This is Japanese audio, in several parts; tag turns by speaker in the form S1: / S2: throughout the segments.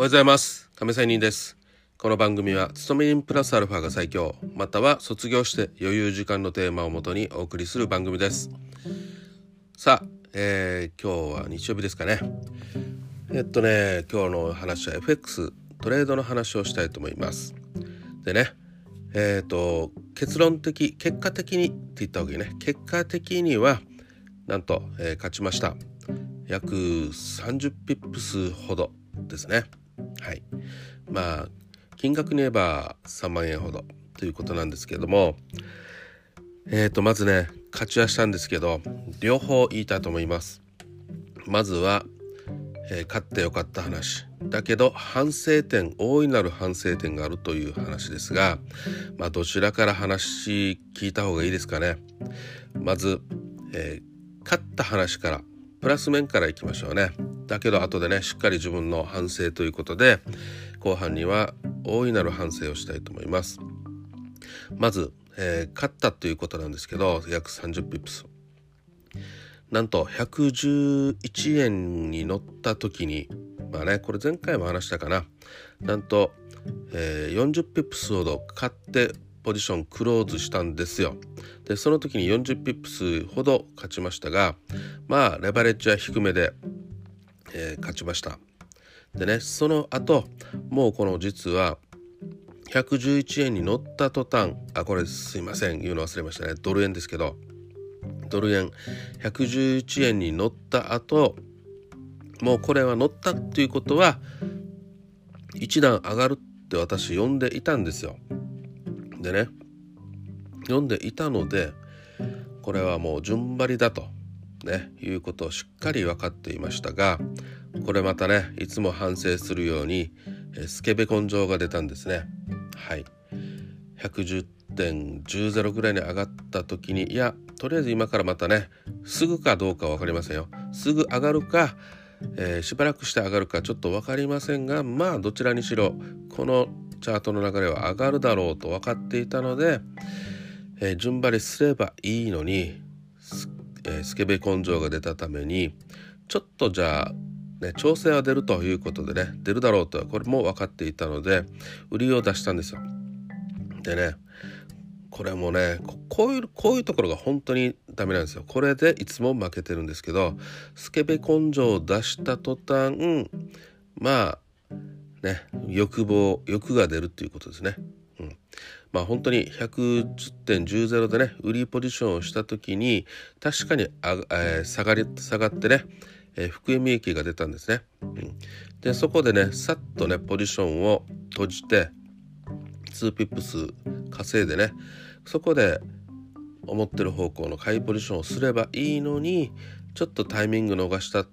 S1: おはようございます。亀仙人です。この番組は勤め人プラスアルファが最強または卒業して余裕時間のテーマをもとにお送りする番組です。さあ、えー、今日は日曜日ですかね。えっとね今日の話は FX トレードの話をしたいと思います。でねえっ、ー、と結論的結果的にって言った方がいいね。結果的にはなんと、えー、勝ちました。約30ピップスほどですね。はい。まあ金額に言えば3万円ほどということなんですけどもえーとまずね勝ちはしたんですけど両方言いたいと思います。まずは、えー、勝ってよかった話。だけど反省点大いなる反省点があるという話ですがまあどちらから話聞いた方がいいですかね。まず、えー、勝った話からプラス面からいきましょうね。だけど後でねしっかり自分の反省ということで後半には大いなる反省をしたいと思います。まず、えー、勝ったということなんですけど約30ピップス。なんと111円に乗った時にまあねこれ前回も話したかな。なんと、えー、40ピップスほど買ってポジションクローズしたんですよ。でその時に40ピップスほど勝ちましたがまあレバレッジは低めでえー、勝ちました。でねその後もうこの実は111円に乗った途端あこれすいません言うの忘れましたね。ドル円ですけどドル円111円に乗った後もうこれは乗ったっていうことは一段上がるって私呼んでいたんですよ。でね読んでいたのでこれはもう順張りだと。ねいうことをしっかり分かっていましたがこれまたねいつも反省するようにスケベ根性が出たんですね。はい。110.10ぐらいに上がった時にいやとりあえず今からまたねすぐかどうか分かりませんよ。すぐ上がるか、えー、しばらくして上がるかちょっと分かりませんがまあどちらにしろこのチャートの流れは上がるだろうと分かっていたので、えー、順張りすればいいのにえー、スケベ根性が出たためにちょっとじゃあね、調整は出るということでね出るだろうとこれも分かっていたので売りを出したんですよ。でねこれもねこういうこういうところが本当にダメなんですよ。これでいつも負けてるんですけどスケベ根性を出した途端まあね欲望欲が出るっていうことですね。まあ本当に110.10でね売りポジションをした時に確かにあ、えー、下がり下がってね、えー、含み益が出たんですね。うん、でそこでねさっとねポジションを閉じて2ピップス稼いでねそこで思ってる方向の買いポジションをすればいいのにちょっとタイミング逃したっ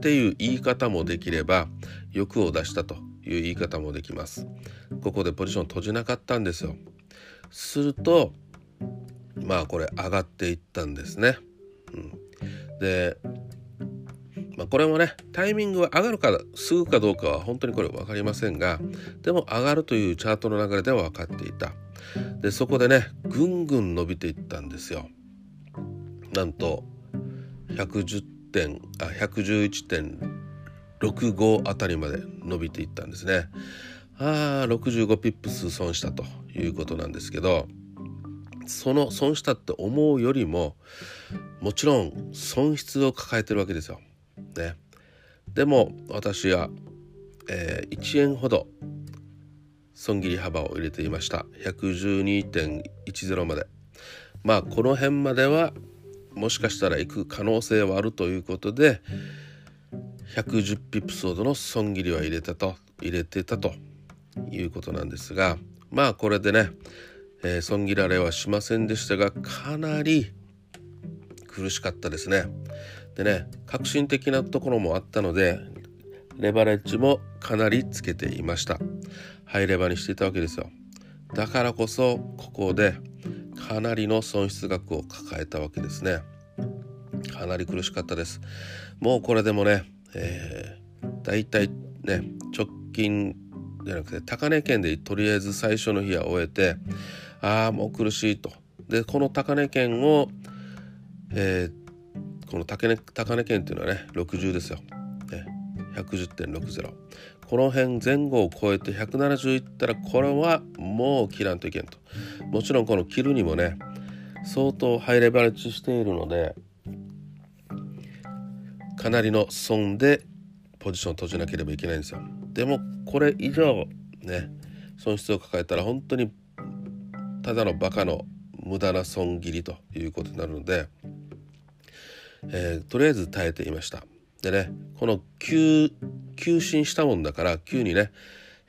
S1: ていう言い方もできれば欲を出したという言い方もできますここでポジション閉じなかったんですよ。するとまあこれ上がっていったんですね、うん、で、まあ、これもねタイミングは上がるかすぐかどうかは本当にこれ分かりませんがでも上がるというチャートの流れでは分かっていた。でそこでねぐんぐん伸びていったんですよ。なんと110点あ111.65あたりまで伸びていったんですね。あ65ピップス損したということなんですけどその損したって思うよりももちろん損失を抱えてるわけですよ。ね、でも私は、えー、1円ほど損切り幅を入れていました。112.10まで。まあこの辺まではもしかしたら行く可能性はあるということで110ピップスほどの損切りは入れたと入れてたと。いうことなんですがまあこれでね、えー、損切られはしませんでしたがかなり苦しかったですね。でね革新的なところもあったのでレバレッジもかなりつけていました。ハイレバにしていたわけですよ。だからこそここでかなりの損失額を抱えたわけですね。かなり苦しかったです。もうこれでもね、えー、だいたいね直近じゃなくて高値圏でとりあえず最初の日は終えてああもう苦しいと。でこの高値圏を、えー、この高値高値圏っていうのはね60ですよ、ね、110.60この辺前後を超えて170いったらこれはもう切らんといけんと。もちろんこの切るにもね相当ハイレバレッジしているのでかなりの損でポジションを閉じなければいけないんですよ。でもこれ以上ね損失を抱えたら本当にただのバカの無駄な損切りということになるので、えー、とりあえず耐えていました。でねこの急急進したもんだから急にね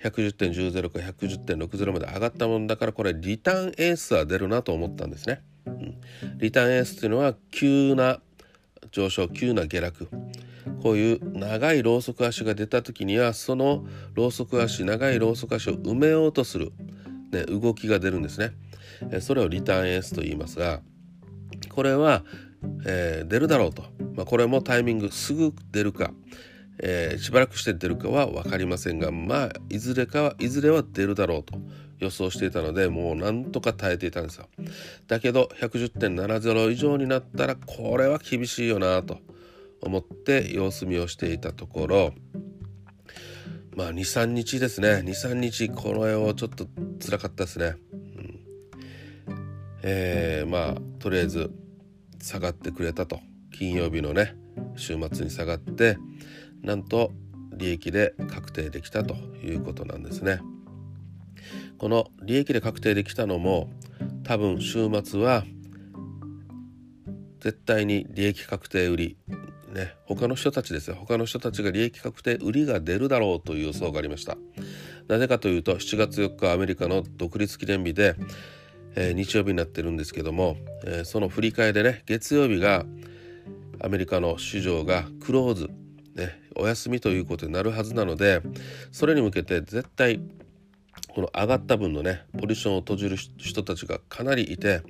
S1: 110.10か110.60まで上がったもんだからこれリターンエースは出るなと思ったんですね、うん、リターンエースっていうのは急な上昇急な下落。こういう長いローソク足が出た時にはそのローソク足長いローソク足を埋めようとする、ね、動きが出るんですね。それをリターンエースと言いますがこれはえー、出るだろうと、まあ、これもタイミングすぐ出るか、えー、しばらくして出るかは分かりませんがまあいずれかはいずれは出るだろうと予想していたのでもうなんとか耐えていたんですよ。だけど110.70以上になったらこれは厳しいよなと思って様子見をしていたところまあ23日ですね。23日この絵をちょっと辛かったですね、うん、えー、まあとりあえず下がってくれたと。金曜日のね週末に下がってなんと利益で確定できたということなんですね。この利益で確定できたのも多分週末は絶対に利益確定売りね他の人たちですよ。他の人たちが利益確定売りが出るだろうという予想がありました。なぜかというと7月4日アメリカの独立記念日でえー、日曜日になってるんですけども、えー、その振り替えでね月曜日がアメリカの市場がクローズ、ね、お休みということになるはずなのでそれに向けて絶対この上がった分のねポジションを閉じる人たちがかなりいて、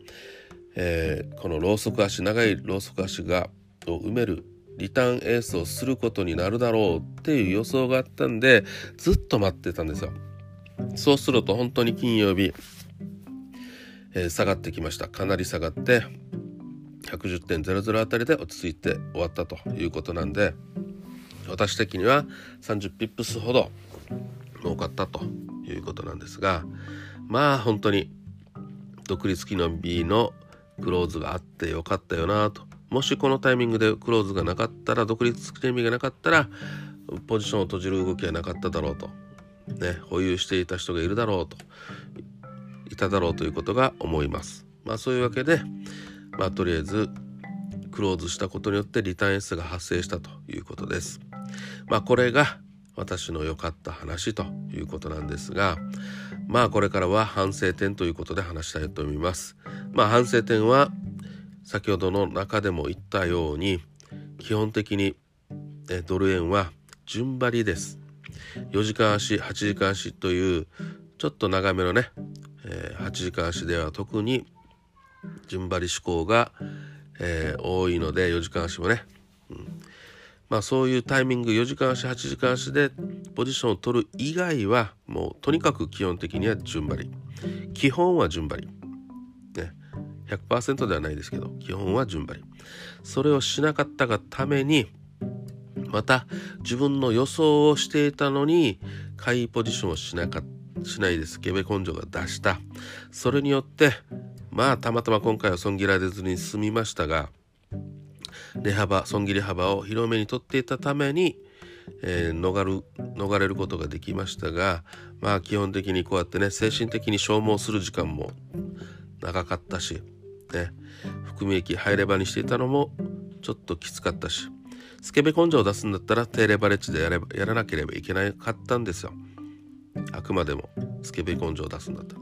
S1: えー、このローソク足長いローソク足がを埋めるリターンエースをすることになるだろうっていう予想があったんでずっと待ってたんですよ。そうすると本当に金曜日えー、下がってきましたかなり下がって110.00あたりで落ち着いて終わったということなんで私的には30ピップスほど儲かったということなんですがまあ本当に独立記念日のクローズがあってよかったよなともしこのタイミングでクローズがなかったら独立記念日がなかったらポジションを閉じる動きはなかっただろうとね保有していた人がいるだろうといただろうということが思います。まあそういうわけで、まあとりあえずクローズしたことによってリターン S が発生したということです。まあこれが私の良かった話ということなんですが、まあこれからは反省点ということで話したいと思います。まあ反省点は先ほどの中でも言ったように基本的にドル円は順張りです。4時間足8時間足というちょっと長めのねえ、8時間足では特に順張り志向が、え、多いので4時間足もね、まあそういうタイミング4時間足8時間足でポジションを取る以外はもうとにかく基本的には順張り。基本は順張り。ね。100%ではないですけど基本は順張り。それをしなかったがためにまた自分の予想をしていたのに買いポジションをしなかしないです。ケベ根性が出した。それによってまあたまたま今回は損切られずに済みましたが値幅損切り幅を広めにとっていたために、えー、逃る逃れることができましたがまあ基本的にこうやってね精神的に消耗する時間も長かったし、ね、含み益入ればにしていたのもちょっときつかったしスケベ根性を出すんだったら低レバレッジでやれやらなければいけなかったんですよ。あくまでもスケベ根性を出すんだったら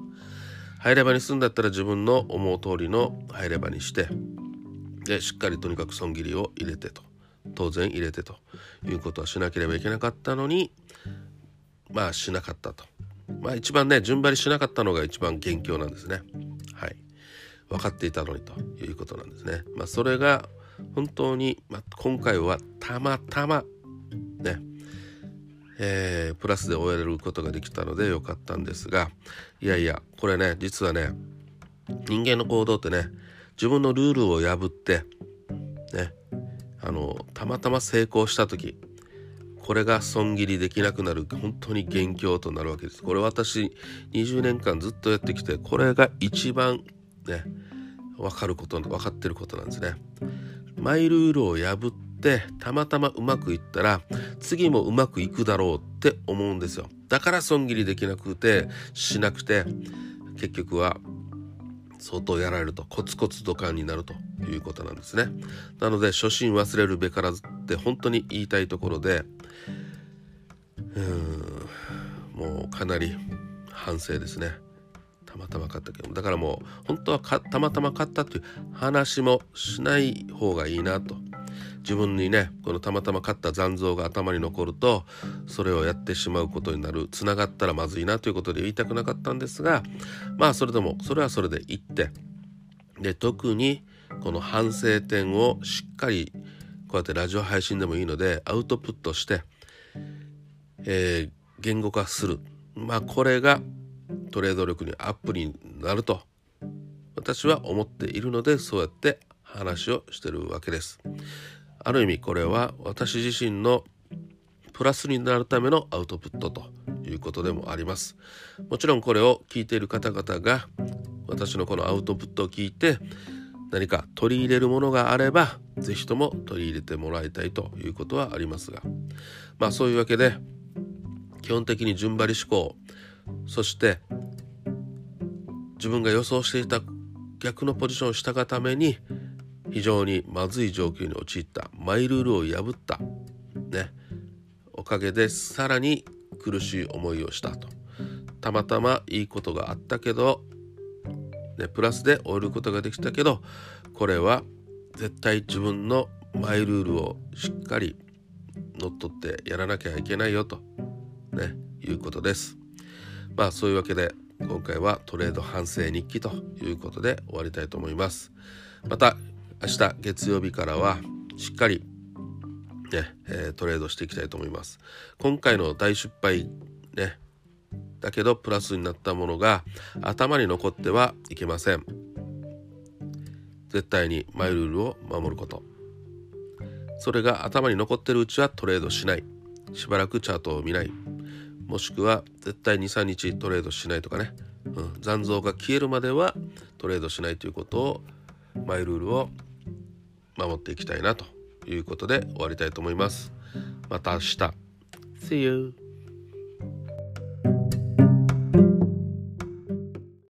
S1: 入れ歯にするんだったら自分の思う通りの入れ歯にしてでしっかりとにかく損切りを入れてと。当然入れてと。いうことはしなければいけなかったのにまあしなかったと。まあ一番ね順張りしなかったのが一番元凶なんですね。はい。分かっていたのにということなんですね。まあそれが本当に、まあ、今回はたまたまねえー、プラスで終えることができたのでよかったんですがいやいやこれね実はね人間の行動ってね自分のルールを破ってねあのたまたま成功した時これが損切りできなくなる本当に元凶となるわけです。これ私20年間ずっとやってきてこれが一番ね分かること分かってることなんですね。マイルールを破ってたまたまうまくいったら次もうまくいくだろうって思うんですよ。だから損切りできなくてしなくて結局は相当やられるとコツコツ土管になるということなんですね。なので初心忘れるべからずって本当に言いたいところでうんもうかなり反省ですね。たまたま買ったけどだからもう本当はたまたま買ったっていう話もしない方がいいなと。自分にねこのたまたま買った残像が頭に残るとそれをやってしまうことになるつながったらまずいなということで言いたくなかったんですがまあそれでもそれはそれで言ってで特にこの反省点をしっかりこうやってラジオ配信でもいいのでアウトプットして、えー、言語化するまあこれがトレード力にアップになると私は思っているのでそうやって話をしてるわけです。ある意味これは私自身のプラスになるためのアウトプットということでもあります。もちろんこれを聞いている方々が私のこのアウトプットを聞いて何か取り入れるものがあれば是非とも取り入れてもらいたいということはありますが。まあそういうわけで基本的に順張り思考そして自分が予想していた逆のポジションをしたがために非常にまずい状況に陥った。マイルールを破った。ね。おかげでさらに苦しい思いをしたと。たまたまいいことがあったけど、ね、プラスで終えることができたけどこれは絶対自分のマイルールをしっかり乗っ取ってやらなきゃいけないよと。ね。いうことです。まあそういうわけで今回はトレード反省日記ということで終わりたいと思います。また明日月曜日からはしっかりね、えー、トレードしていきたいと思います。今回の大失敗ねだけどプラスになったものが頭に残ってはいけません。絶対にマイルールを守ること。それが頭に残ってるうちはトレードしない。しばらくチャートを見ない。もしくは絶対23日トレードしないとかね、うん、残像が消えるまではトレードしないということをマイルールを守っていきたいなということで終わりたいと思います。また明日。See you!